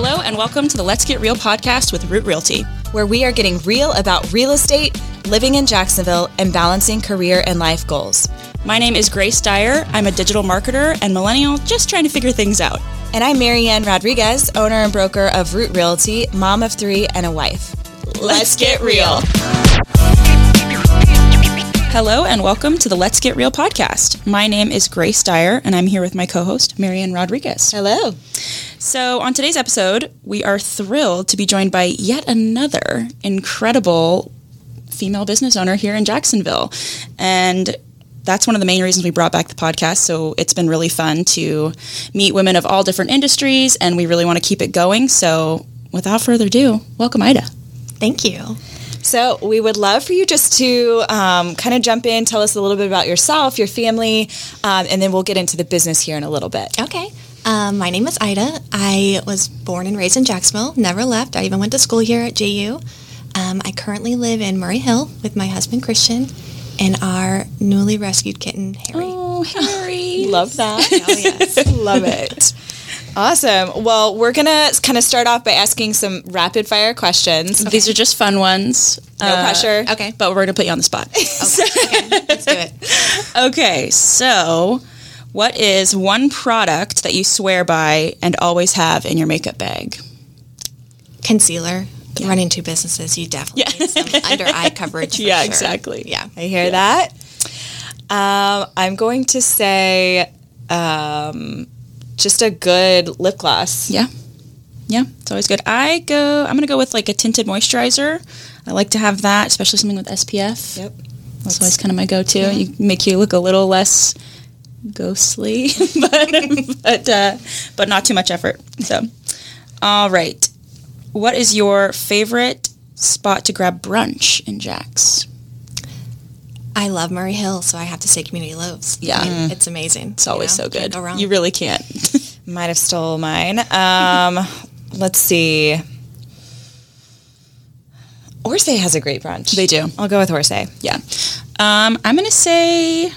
Hello, and welcome to the Let's Get Real podcast with Root Realty. where we are getting real about real estate, living in Jacksonville, and balancing career and life goals. My name is Grace Dyer. I'm a digital marketer and millennial just trying to figure things out. And I'm MaryAnne Rodriguez, owner and broker of Root Realty, mom of three, and a wife. Let's get real. Hello, and welcome to the Let's Get Real podcast. My name is Grace Dyer, and I'm here with my co host, MaryAnne Rodriguez. Hello. So, on today's episode, we are thrilled to be joined by yet another incredible female business owner here in Jacksonville. And that's one of the main reasons we brought back the podcast. So, it's been really fun to meet women of all different industries, and we really want to keep it going. So, without further ado, welcome, Ida. Thank you. So, we would love for you just to um, kind of jump in, tell us a little bit about yourself, your family, um, and then we'll get into the business here in a little bit. Okay. Um, my name is Ida. I was born and raised in Jacksonville, never left. I even went to school here at JU. Um, I currently live in Murray Hill with my husband Christian and our newly rescued kitten, Harry. Oh, Harry. Love that. Oh, yes. Love it. Awesome. Well, we're going to kind of start off by asking some rapid fire questions. These are just fun ones. No pressure. Okay. But we're going to put you on the spot. okay. Let's do it. Okay, so what is one product that you swear by and always have in your makeup bag? Concealer. Running two businesses, you definitely need some under eye coverage. Yeah, sure. exactly. Yeah. I hear that. Um, I'm going to say um, just a good lip gloss. Yeah. Yeah, it's always good. I go I'm going to go with like a tinted moisturizer. I like to have that, especially something with SPF. Yep. That's always kind of my go-to. You make you look a little less ghostly, but but uh, but not too much effort. So, all right. What is your favorite spot to grab brunch in Jax? I love Murray Hill, so I have to say Community Loaves. Yeah. I mean, it's amazing. It's always so good. Go wrong. You really can't. Might have stole mine. Um, let's see. Orsay has a great brunch. They do. I'll go with Orsay. Yeah. Um, I'm going to say,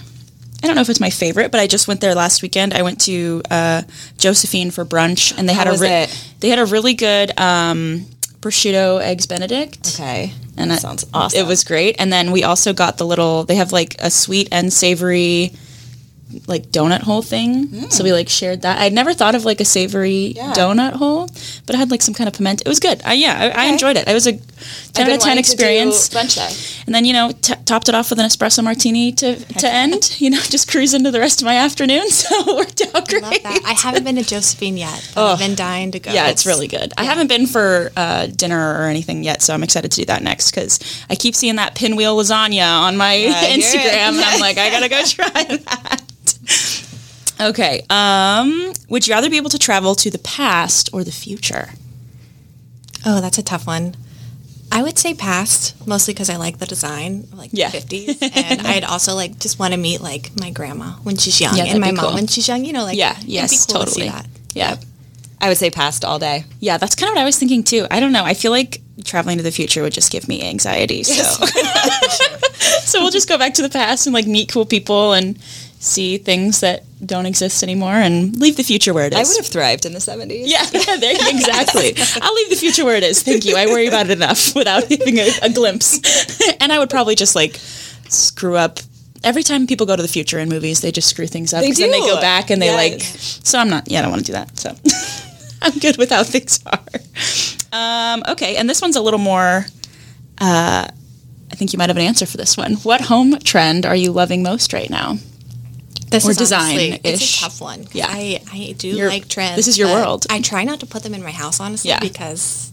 I don't know if it's my favorite, but I just went there last weekend. I went to uh, Josephine for brunch, and they had How a re- they had a really good um, prosciutto eggs Benedict. Okay. and that I- sounds awesome. It was great. And then we also got the little. They have like a sweet and savory, like donut hole thing. So we like shared that. I'd never thought of like a savory Yeah. donut hole, but it had like some kind of pimento. It was good. I, yeah, I, I enjoyed it. It was a ten out of ten experience. brunch day. And then you know t- topped it off with an espresso martini to to end. You know, just cruise into the rest of my afternoon. So it worked out great. Love that. I haven't been to Josephine yet. But I've been dying to go. Yeah, it's really good. I haven't been for uh, dinner or anything yet, so I'm excited to do that next because I keep seeing that pinwheel lasagna on my hear. Instagram, and I'm like, I gotta go try that. Okay. Um, would you rather be able to travel to the past or the future? Oh, that's a tough one. I would say past, mostly because I like the design, like Yeah. the 50s. And I'd also like just want to meet like my grandma when she's young Yeah, and my mom cool. when she's young, you know, like Yeah. Yes. cool to totally. that. Yeah. I would say past all day. Yeah, that's kind of what I was thinking too. I don't know. I feel like traveling to the future would just give me anxiety. So, so we'll just go back to the past and like meet cool people and see things that don't exist anymore and leave the future where it is. I would have thrived in the 70s. Yeah, there, exactly. I'll leave the future where it is. Thank you. I worry about it enough without having a, a glimpse. and I would probably just like screw up. Every time people go to the future in movies, they just screw things up. They 'cause Then they go back and they like. So I'm not. Yeah, I don't want to do that. So I'm good with how things are. Um, okay, and this one's a little more. Uh, I think you might have an answer for this one. What home trend are you loving most right now? This Or is design-ish. It's a tough one. Yeah. I, I do like trends. this is your world. I try not to put them in my house, honestly, Yeah. because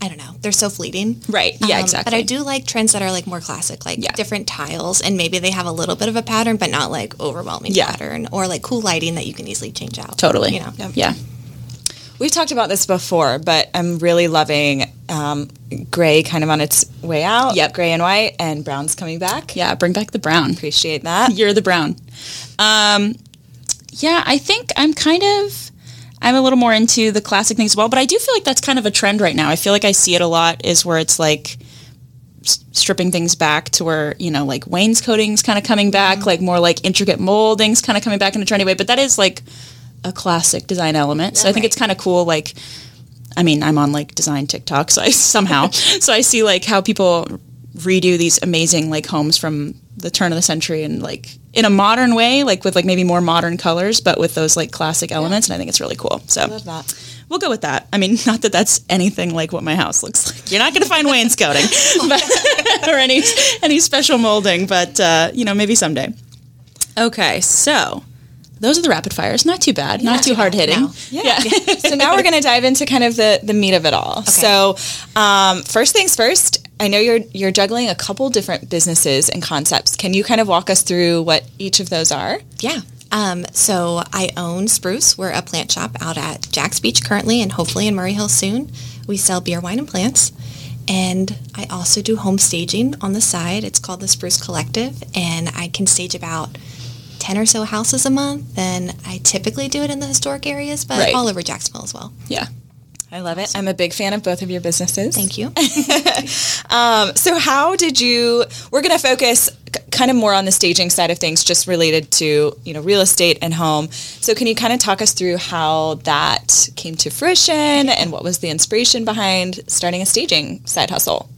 I don't know. They're so fleeting. Right. Yeah. Um, exactly. But I do like trends that are like more classic, like Yeah. different tiles, and maybe they have a little bit of a pattern, but not like overwhelming Yeah. pattern, or like cool lighting that you can easily change out. Totally. You know. Yeah. We've talked about this before, but I'm really loving um, gray kind of on its way out. Yep. Gray and white, and brown's coming back. Yeah. Bring back the brown. Appreciate that. You're the brown. Um, yeah, I think I'm kind of. I'm a little more into the classic things as well, but I do feel like that's kind of a trend right now. I feel like I see it a lot is where it's like stripping things back to where, you know, like wainscoting's kind of coming back, like more like intricate moldings kind of coming back in a trendy way, but that is like a classic design element. So I think it's kind of cool like I mean, I'm on like design TikTok, so I somehow, so I see like how people redo these amazing like homes from the turn of the century and like in a modern way, like with like maybe more modern colors, but with those like classic elements. And I think it's really cool. So Love that. we'll go with that. I mean, not that that's anything like what my house looks like. You're not going to find wainscoting but, or any any special molding, but uh, you know, maybe someday. Okay, so those are the rapid fires. Not too bad. not too hard hitting. No. Yeah. so now we're going to dive into kind of the the meat of it all. So, um, first things first. I know you're you're juggling a couple different businesses and concepts. Can you kind of walk us through what each of those are? Yeah. Um, so I own Spruce. We're a plant shop out at Jax Beach currently and hopefully in Murray Hill soon. We sell beer, wine, and plants. And I also do home staging on the side. It's called the Spruce Collective. And I can stage about 10 or so houses a month. And I typically do it in the historic areas, but Right. all over Jacksonville as well. Yeah. I love it. I'm a big fan of both of your businesses. Thank you. Um, so how did you? We're going to focus k- kind of more on the staging side of things, just related to you know real estate and home. So can you kind of talk us through how that came to fruition and what was the inspiration behind starting a staging side hustle?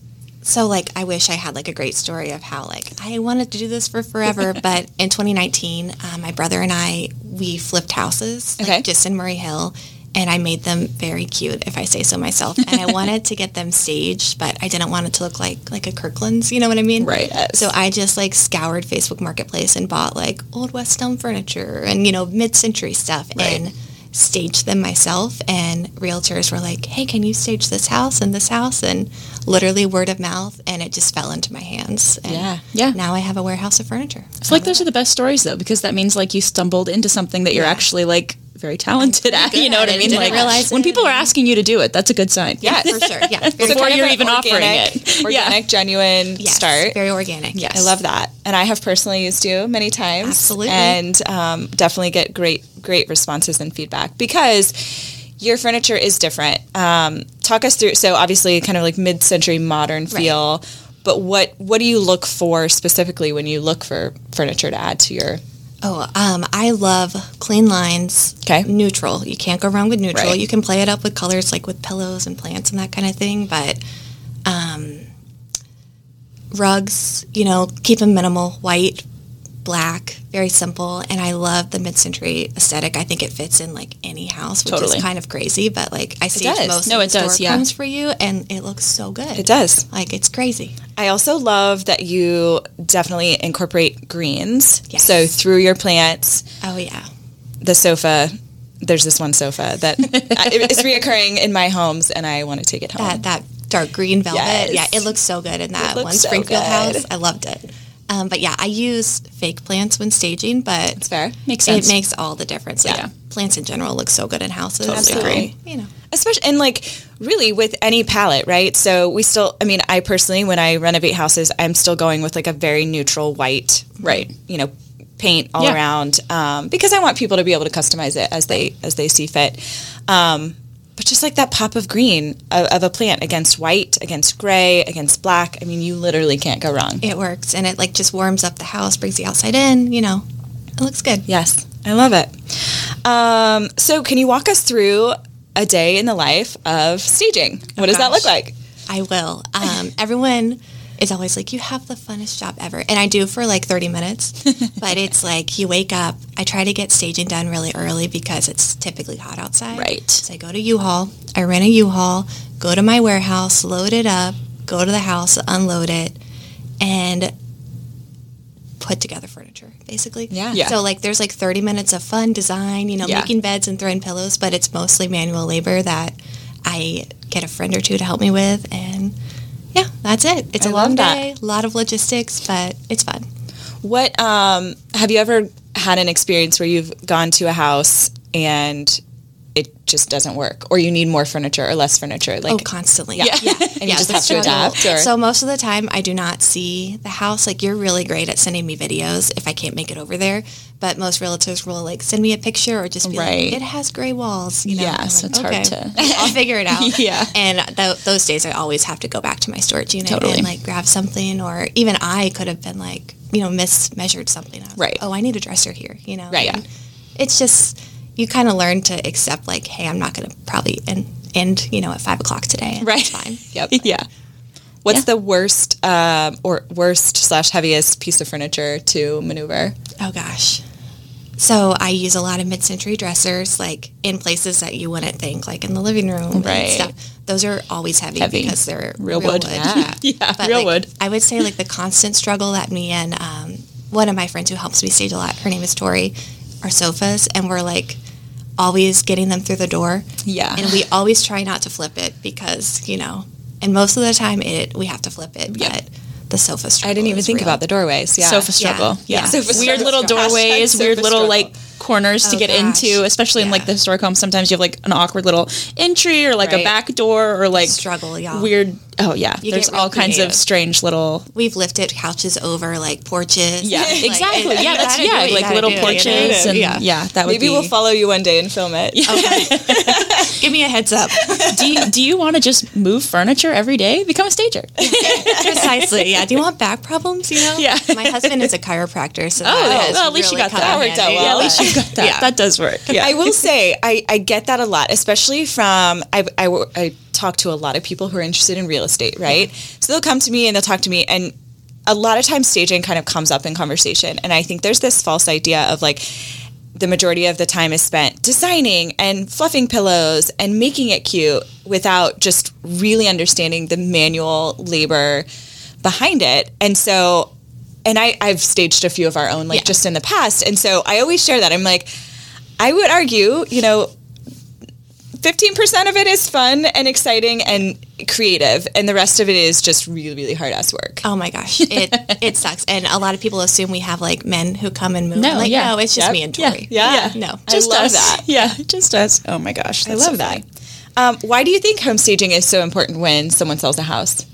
So like I wish I had like a great story of how like I wanted to do this for forever, but in 2019, uh, my brother and I we flipped houses like, Okay. just in Murray Hill, and I made them very cute, if I say so myself. And I wanted to get them staged, but I didn't want it to look like like a Kirkland's. You know what I mean? Right. So I just like scoured Facebook Marketplace and bought like old West Elm furniture and you know mid-century stuff and staged them myself. And realtors were like, "Hey, can you stage this house and this house?" And literally word of mouth, and it just fell into my hands. And Yeah. Yeah. Now I have a warehouse of furniture. It's feel like those are the best stories though, because that means like you stumbled into something that you're actually like very talented at. You know what at I mean? Like when it. people are asking you to do it, that's a good sign. Yeah, For sure. Yeah. Very, Before you're even offering organic- it. organic, genuine yes, start. Very organic. Yes. I love that, and I have personally used you many times. Absolutely. and um, definitely get great, great responses and feedback because your furniture is different. Um, talk us through. So obviously, kind of like mid-century modern feel. But what what do you look for specifically when you look for furniture to add to your? Oh, um, I love clean lines. Okay. Neutral. You can't go wrong with neutral. Right. You can play it up with colors like with pillows and plants and that kind of thing, but um, rugs, you know, keep them minimal, white, black, very simple. And I love the mid-century aesthetic. I think it fits in like any house, which Totally. is kind of crazy, but like I see most No, it does, yeah. homes for you, and it looks so good. It does. Like it's crazy. I also love that you definitely incorporate greens. Yes. So through your plants, Oh yeah. the sofa. There's this one sofa that is reoccurring in my homes, and I want to take it home. that that dark green velvet. Yes. Yeah, it looks so good in that one so Springfield good. house. I loved it. Um, but yeah, I use fake plants when staging, but It's fair. Makes sense. it makes all the difference. Like, Yeah. plants in general look so good in houses. Totally so, agree. You know, especially and like really with any palette right so we still i mean i personally when i renovate houses i'm still going with like a very neutral white Right. you know paint all Yeah. around um, because i want people to be able to customize it as they as they see fit um, but just like that pop of green of, of a plant against white against gray against black i mean you literally can't go wrong it works, and it like just warms up the house, brings the outside in. You know, it looks good. yes i love it um, so can you walk us through a day in the life of staging what does that look like I will. Um, everyone is always like, you have the funnest job ever. And I do for like 30 minutes. but it's like you wake up. I try to get staging done really early because it's typically hot outside. Right. So I go to U-Haul. I rent a U-Haul, go to my warehouse, load it up, go to the house, unload it, and put together furniture, basically. Yeah. Yeah. So like there's like 30 minutes of fun design, you know, Yeah. making beds and throwing pillows, but it's mostly manual labor that I get a friend or two to help me with and yeah, that's it. It's I a long day, a lot of logistics, but it's fun. What um, have you ever had an experience where you've gone to a house and it just doesn't work, or you need more furniture or less furniture? Like, oh, constantly. Yeah. Yeah. And you just have to adapt, or- So most of the time I do not see the house. Like you're really great at sending me videos if I can't make it over there. But most realtors will like send me a picture or just be Right. like, it has gray walls. You know? Yes, I'm it's like, hard to- I'll figure it out. Yeah. And th- those days I always have to go back to my storage unit Totally. and like grab something or even I could have been like, you know, mismeasured something. Right. Like, oh, I need a dresser here, you know? Right. And it's just, you kind of learn to accept like, hey, I'm not going to probably, and end, you know, at five o'clock today. Right. It's fine. Yep. yeah. What's Yeah. the worst um, or worst slash heaviest piece of furniture to maneuver? Oh gosh. So I use a lot of mid-century dressers, like in places that you wouldn't think, like in the living room Right. and stuff. Those are always heavy, Heavy. because they're Real wood. Yeah, Yeah, But, real like, wood. I would say like the constant struggle that me and um, one of my friends who helps me stage a lot, her name is Tori, are sofas, and we're like always getting them through the door. Yeah. and we always try not to flip it because you know, and most of the time it we have to flip it, but the sofa struggle. I didn't even is think real. about the doorways. Yeah. Sofa struggle. Yeah. Yeah. Sofa weird struggle. little doorways, Hashtag weird little struggle. like corners to Oh, get gosh. into, especially in like the historic homes. Sometimes you have like an awkward little entry or like a back door or like Struggle, y'all. weird. Oh yeah, You there's get real all kinds of strange little. We've lifted couches over like porches. Yeah, Like, exactly. it- yeah, you that's gotta do yeah, like gotta little do, you porches know? and yeah. yeah, that would Maybe be. we'll follow you one day and film it. Give me a heads up. do you, do you want to just move furniture every day? Become a stager. Precisely. Yeah. Do you want back problems? You know. Yeah. My husband is a chiropractor, so Oh, that well, at least you got that. That worked out well. yeah, at least you got that. Yeah. That does work. Yeah. I will say I, I get that a lot, especially from I, I, I talk to a lot of people who are interested in real estate, right? So they'll come to me and they'll talk to me, and a lot of times staging kind of comes up in conversation, and I think there's this false idea of like the majority of the time is spent designing and fluffing pillows and making it cute without just really understanding the manual labor behind it, and so. And I, I've staged a few of our own, like Yeah. just in the past. And so I always share that. I'm like, I would argue, you know, 15% of it is fun and exciting and creative, and the rest of it is just really, really hard ass work. Oh my gosh, it it sucks, and a lot of people assume we have like men who come and move. No, I'm like yeah. no, it's just Yep. me and Yeah. Tori. Yeah. no, I love us. that. Yeah, just us. Oh my gosh, I love so that. Um, why do you think home staging is so important when someone sells a house?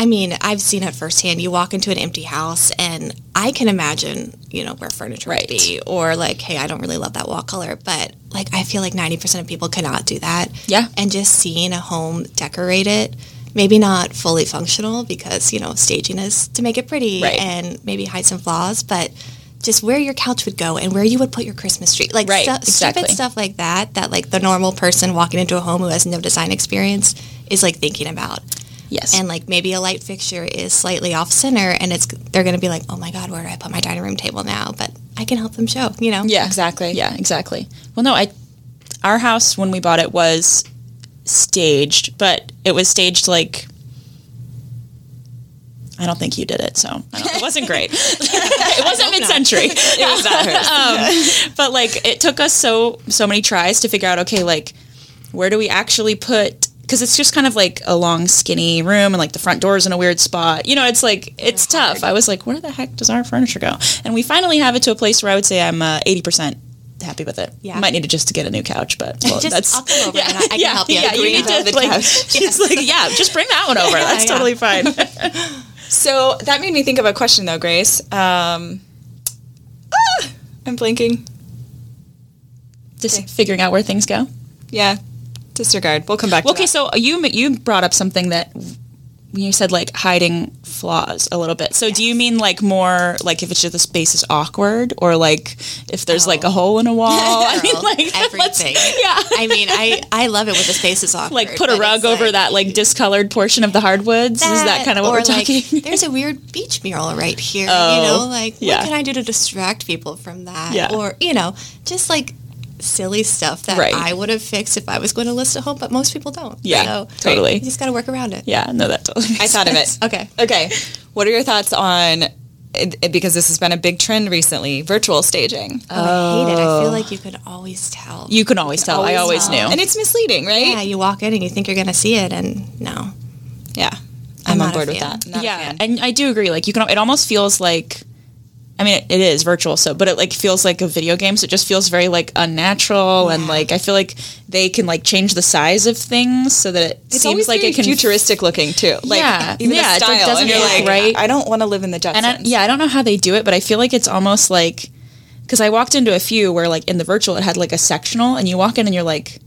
I mean, I've seen it firsthand. You walk into an empty house, and I can imagine, you know, where furniture Right. would be, or like, hey, I don't really love that wall color, but like, I feel like ninety percent of people cannot do that. Yeah. and just seeing a home decorated, maybe not fully functional because you know staging is to make it pretty Right. and maybe hide some flaws, but just where your couch would go and where you would put your Christmas tree, like Right, stu- exactly. stupid stuff like that. That like the normal person walking into a home who has no design experience is like thinking about Yes. and like maybe a light fixture is slightly off center and it's they're going to be like oh my god where do i put my dining room table now but i can help them show you know Yeah, Exactly. Yeah, exactly. Well, no, I our house when we bought it was staged, but it was staged like I don't think you did it, so it wasn't great. it wasn't mid-century, It was not hers. um, but like it took us so so many tries to figure out. Okay, like where do we actually put? Because it's just kind of like a long, skinny room, and like the front door's in a weird spot. You know, it's like it's tough. I was like, where the heck does our furniture go? And we finally have it to a place where I would say I'm uh, eighty percent happy with it. Yeah. might need to just to get a new couch, but well, Just- that's I'll come over and I- I can help you. Yeah, you need to velvet like, couch. just like yeah, just bring that one over. that's yeah. totally fine. So that made me think of a question, though, Grace. Um, ah, I'm blinking. just figuring out where things go. Yeah, disregard. We'll come back to Okay, that. so you you brought up something that you said like hiding flaws a little bit. So do you mean like more like if it's just the space is awkward, or like if there's like a oh. hole in a wall? I mean, like everything yeah. i mean i i love it when the space is awkward Like put a rug over like that like discolored portion of the hardwoods. is that kind of what we're like, talking? there's a weird beach mural right here Oh, you know oh, like yeah. what can i do to distract people from that Yeah. or you know just like silly stuff that Right. i would have fixed if i was going to list a home but most people don't Yeah, so totally. you just got to work around it yeah, no, that totally. Makes I thought of it. okay Okay, what are your thoughts on? It, it- because this has been a big trend recently, virtual staging. oh, i hate it i feel oh. like you can always tell You can always tell. I always tell. knew. and it's misleading, right? yeah you walk in and you think you're going to see it and no Yeah, I'm I'm, on board with that. Not yeah, and I do agree. Like you can, it almost feels like, I mean, it, it is virtual, so but it like feels like a video game. So it just feels very like unnatural, and like I feel like they can like change the size of things so that it It's seems like it can. futuristic looking too. Like Yeah. even Yeah, the it, doesn't and look like, right. I don't want to live in the Jetsons. and I, yeah, I don't know how they do it, but I feel like it's almost like because I walked into a few where like in the virtual it had like a sectional, and you walk in and you're like,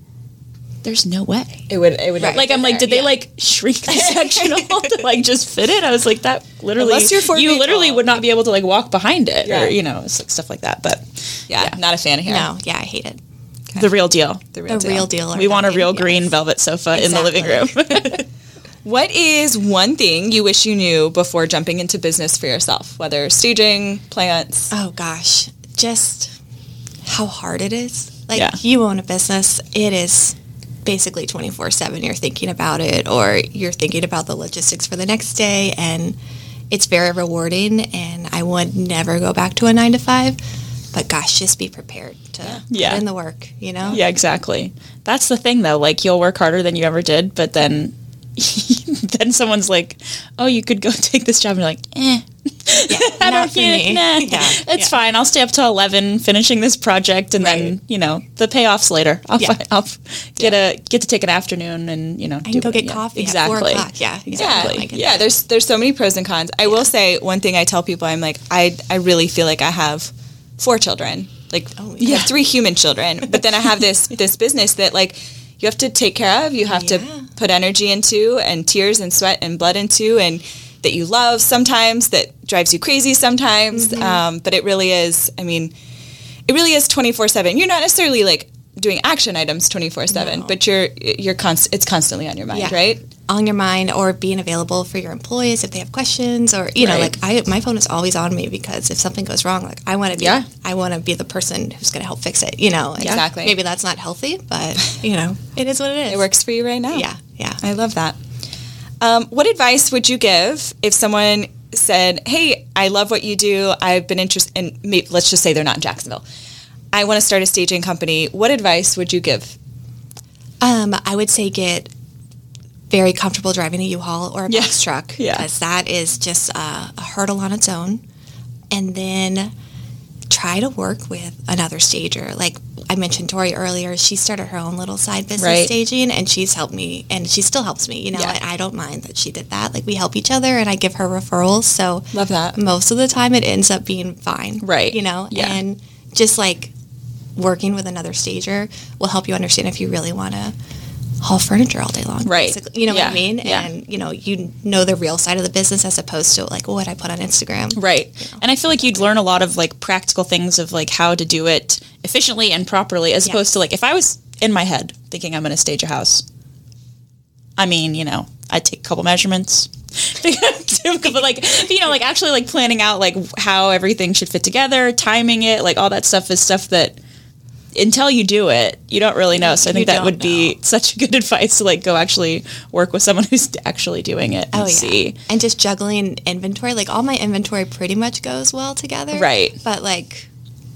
there's no way. it would. It would Like I'm like, did they like shrink the sectional to like just fit it? I was like, that literally, you're four you literally tall. would not be able to like walk behind it Yeah. or you know it's like stuff like that. But yeah, not a fan of here. no yeah i hate it The real deal. The real The deal. real deal. We want a nothing, real yes. green velvet sofa in the living room. What is one thing you wish you knew before jumping into business for yourself, whether staging, plants? Oh gosh, just how hard it is. Like Yeah. you own a business, it is basically 24/7 you're thinking about it or you're thinking about the logistics for the next day and it's very rewarding and I would never go back to a 9 to 5. But gosh, just be prepared to Yeah. put in the work, you know? yeah, exactly. That's the thing though. Like you'll work harder than you ever did, but then then someone's like, "Oh, you could go take this job." And you're like, "Eh." Yeah, I not don't for me. Nah, Yeah, it's yeah. fine. I'll stay up till eleven finishing this project, and then you know the payoffs later. I'll, Yeah. fi- I'll get a get to take an afternoon and you know I can go get yeah, coffee exactly. at 4 o'clock. Yeah, Yeah, exactly. Like, yeah. There's there's so many pros and cons. I will say one thing. I tell people, I'm like, I I really feel like I have four children. Like, Oh, yeah. have three human children, but then I have this this business that like you have to take care of. You have Yeah. to put energy into, and tears and sweat and blood into, and that you love sometimes that drives you crazy sometimes. Mm-hmm. Um, but it really is. I mean, it really is 24 7 you're not necessarily like doing action items 24 7 No. but you're you're const- it's constantly on your mind Yeah. right on your mind or being available for your employees if they have questions or you know like I my phone is always on me because if something goes wrong like I want to be Yeah. I want to be the person who's going to help fix it you know? And Exactly. maybe that's not healthy but you know it is what it is. It works for you right now. Yeah yeah. I love that. Um, what advice would you give if someone said hey i love what you do. I've been interested in maybe, let's just say they're not in jacksonville. I want to start a staging company. What advice would you give? Um I would say get very comfortable driving a U-Haul or a Yeah. box truck Yeah. because that is just a, a hurdle on its own and then try to work with another stager like I mentioned Tori earlier. She started her own little side business Right. staging, and she's helped me, and she still helps me. You know, Yeah. and I don't mind that she did that. Like we help each other, and I give her referrals. So Love that. most of the time, it ends up being fine. Right. You know, Yeah. and just like working with another stager will help you understand if you really want to haul furniture all day long. Right. basically. You know Yeah. what I mean? Yeah. And you know, you know the real side of the business as opposed to like what I put on Instagram. Right. And I feel like you'd learn a lot of like practical things of like how to do it efficiently and properly as Yes. opposed to like if I was in my head thinking I'm going to stage a house. I mean, you know, I'd take a couple measurements. but like you know like actually like planning out like how everything should fit together timing it like all that stuff is stuff that until you do it you don't really know so i You think that don't would be such good advice to like go actually work with someone who's actually doing it and Oh yeah, see and just juggling inventory. Like all my inventory pretty much goes well together. Right. But like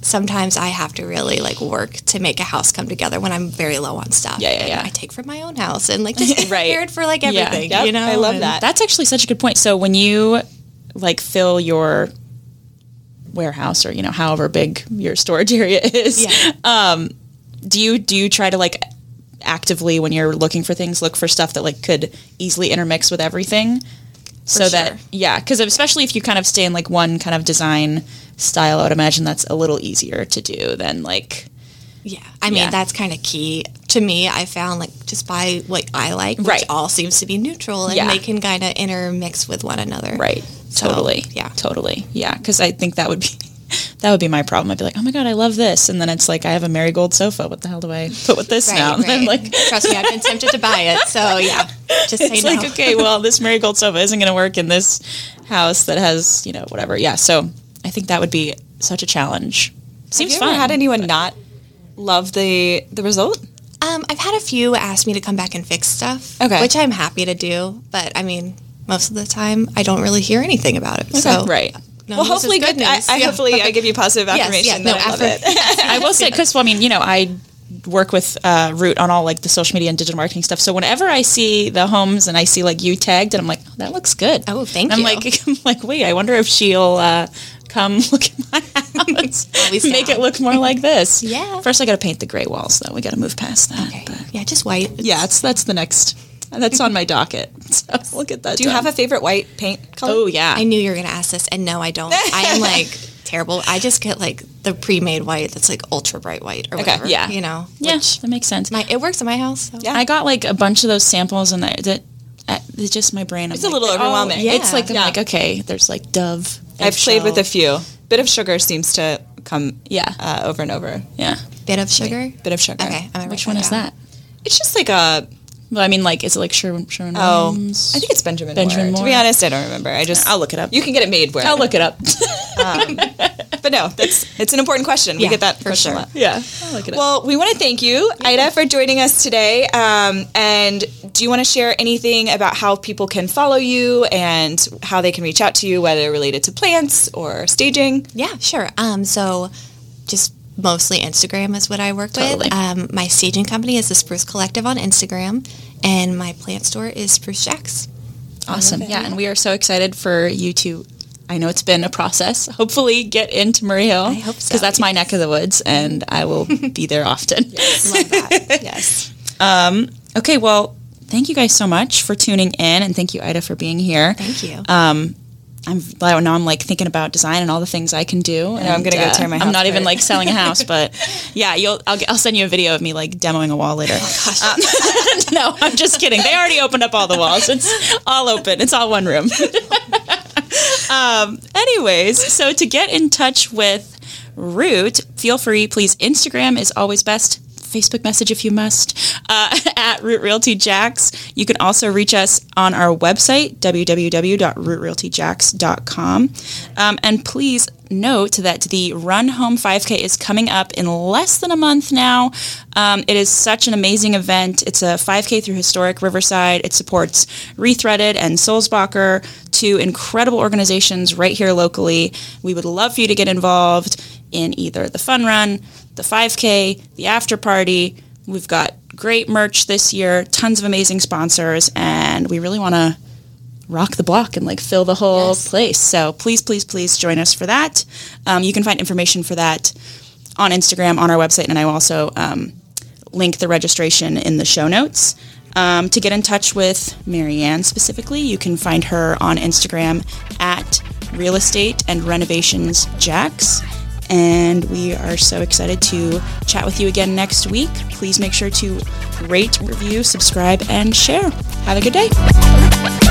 sometimes I have to really like work to make a house come together when I'm very low on stuff. Yeah, yeah, And yeah. I take from my own house and like just be Right. prepared for like Yeah. everything. Yep. You know, I love And- that. That's actually such a good point. So when you like fill your warehouse or you know however big your storage area is, Yeah. um, do you do you try to like actively when you're looking for things look for stuff that like could easily intermix with everything? so that yeah, because especially if you kind of stay in like one kind of design style, I would imagine that's a little easier to do than like Yeah, I mean Yeah. that's kind of key to me. I found like just buy what I like, which Right. all seems to be neutral, and Yeah. they can kind of intermix with one another. Right. So, Totally. yeah. Totally. Yeah. Because I think that would be that would be my problem. I'd be like, oh my god, I love this, and then it's like I have a marigold sofa. What the hell do I put with this Right, now? And then right. like Trust me, I've been tempted to buy it. So yeah, just say it's no. like okay, well, this marigold sofa isn't going to work in this house that has you know whatever. Yeah. So I think that would be such a challenge. Seems Have you fun. ever had anyone not love the the result? Um, I've had a few ask me to come back and fix stuff, Okay. which I'm happy to do. But I mean, most of the time, I don't really hear anything about it. So right. no well, hopefully, good. I, news. I Yeah. hopefully I give you positive Yes, affirmation. yeah, that no, I love it. I will say because well, I mean, you know, I work with uh, Root on all like the social media and digital marketing stuff. So whenever I see the homes and I see like you tagged, and I'm like, oh, that looks good. Oh, thank And I'm you. like, I'm like, wait, I wonder if she'll uh, come look at my house, make it look more like this. Yeah. First, I got to paint the gray walls, though. We got to move past that. Okay. But Yeah, just white. yeah, it's that's the next. That's on my docket. So we'll get that. Do you have a favorite white paint color? Oh yeah. I knew you were going to ask this, and no, I don't. I am like terrible. I just get like the pre-made white that's like ultra bright white or whatever. yeah. you know. yeah, which that makes sense. my it works in my house. So. Yeah. I got like a bunch of those samples, and that, that uh, it's just my brain. It's a little overwhelming. yeah. It's like I'm Yeah. like okay, there's like Dove. I've played with a few. Bit of sugar seems to come Yeah. uh, over and over. Yeah. Bit of sugar. Bit of sugar. Okay. I'm Which write one is down. that? It's just like a Well, I mean, like, is it like Sherwin, Sherwin oh, Williams? I think it's Benjamin. Benjamin Moore. To be honest, I don't remember. I just I'll look it up. You can get it made where I'll look it up. But no, that's it's an important question. we Yeah, get that for question sure. lot. yeah, I'll look it up. Well, we want to thank you, Ida, for joining us today. Um, and do you want to share anything about how people can follow you and how they can reach out to you, whether related to plants or staging? Yeah, sure. Um, so just mostly Instagram is what I work Totally. with. Um, my staging company is the Spruce Collective on Instagram, and my plant store is Spruce Jax. Awesome. Yeah, and we are so excited for you to. I know it's been a process. Hopefully, get into Murray Hill. I hope so, Because that's my neck of the woods, and I will be there often. Love that. Yes. Okay, well, thank you guys so much for tuning in, and thank you, Ida, for being here. Thank you. Um, I'm now I'm like thinking about design and all the things I can do. and I'm gonna go tear my I'm not even like selling a house, but yeah, you'll. I'll, I'll send you a video of me like demoing a wall later. Um, no, I'm just kidding. They already opened up all the walls. It's all open. It's all one room. um, anyways, so to get in touch with Root, feel free. Please, Instagram is always best. Facebook message if you must uh, at Root Realty Jax. You can also reach us on our website www.rootrealtyjax.com. Um, and please note that the Run Home 5K is coming up in less than a month now. Um, it is such an amazing event. It's a 5K through historic Riverside. It supports Rethreaded and Sulzbacher, two incredible organizations right here locally. We would love for you to get involved in either the fun run, the 5K, the after party. We've got great merch this year, tons of amazing sponsors, and we really want to rock the block and like fill the whole Yes. place. So please, please, please join us for that. Um, you can find information for that on Instagram, on our website, and I will also um, link the registration in the show notes. Um, to get in touch with MaryAnne specifically, you can find her on Instagram at Real Estate and Renovations Jax. And we are so excited to chat with you again next week. Please make sure to rate, review, subscribe, and share. Have a good day.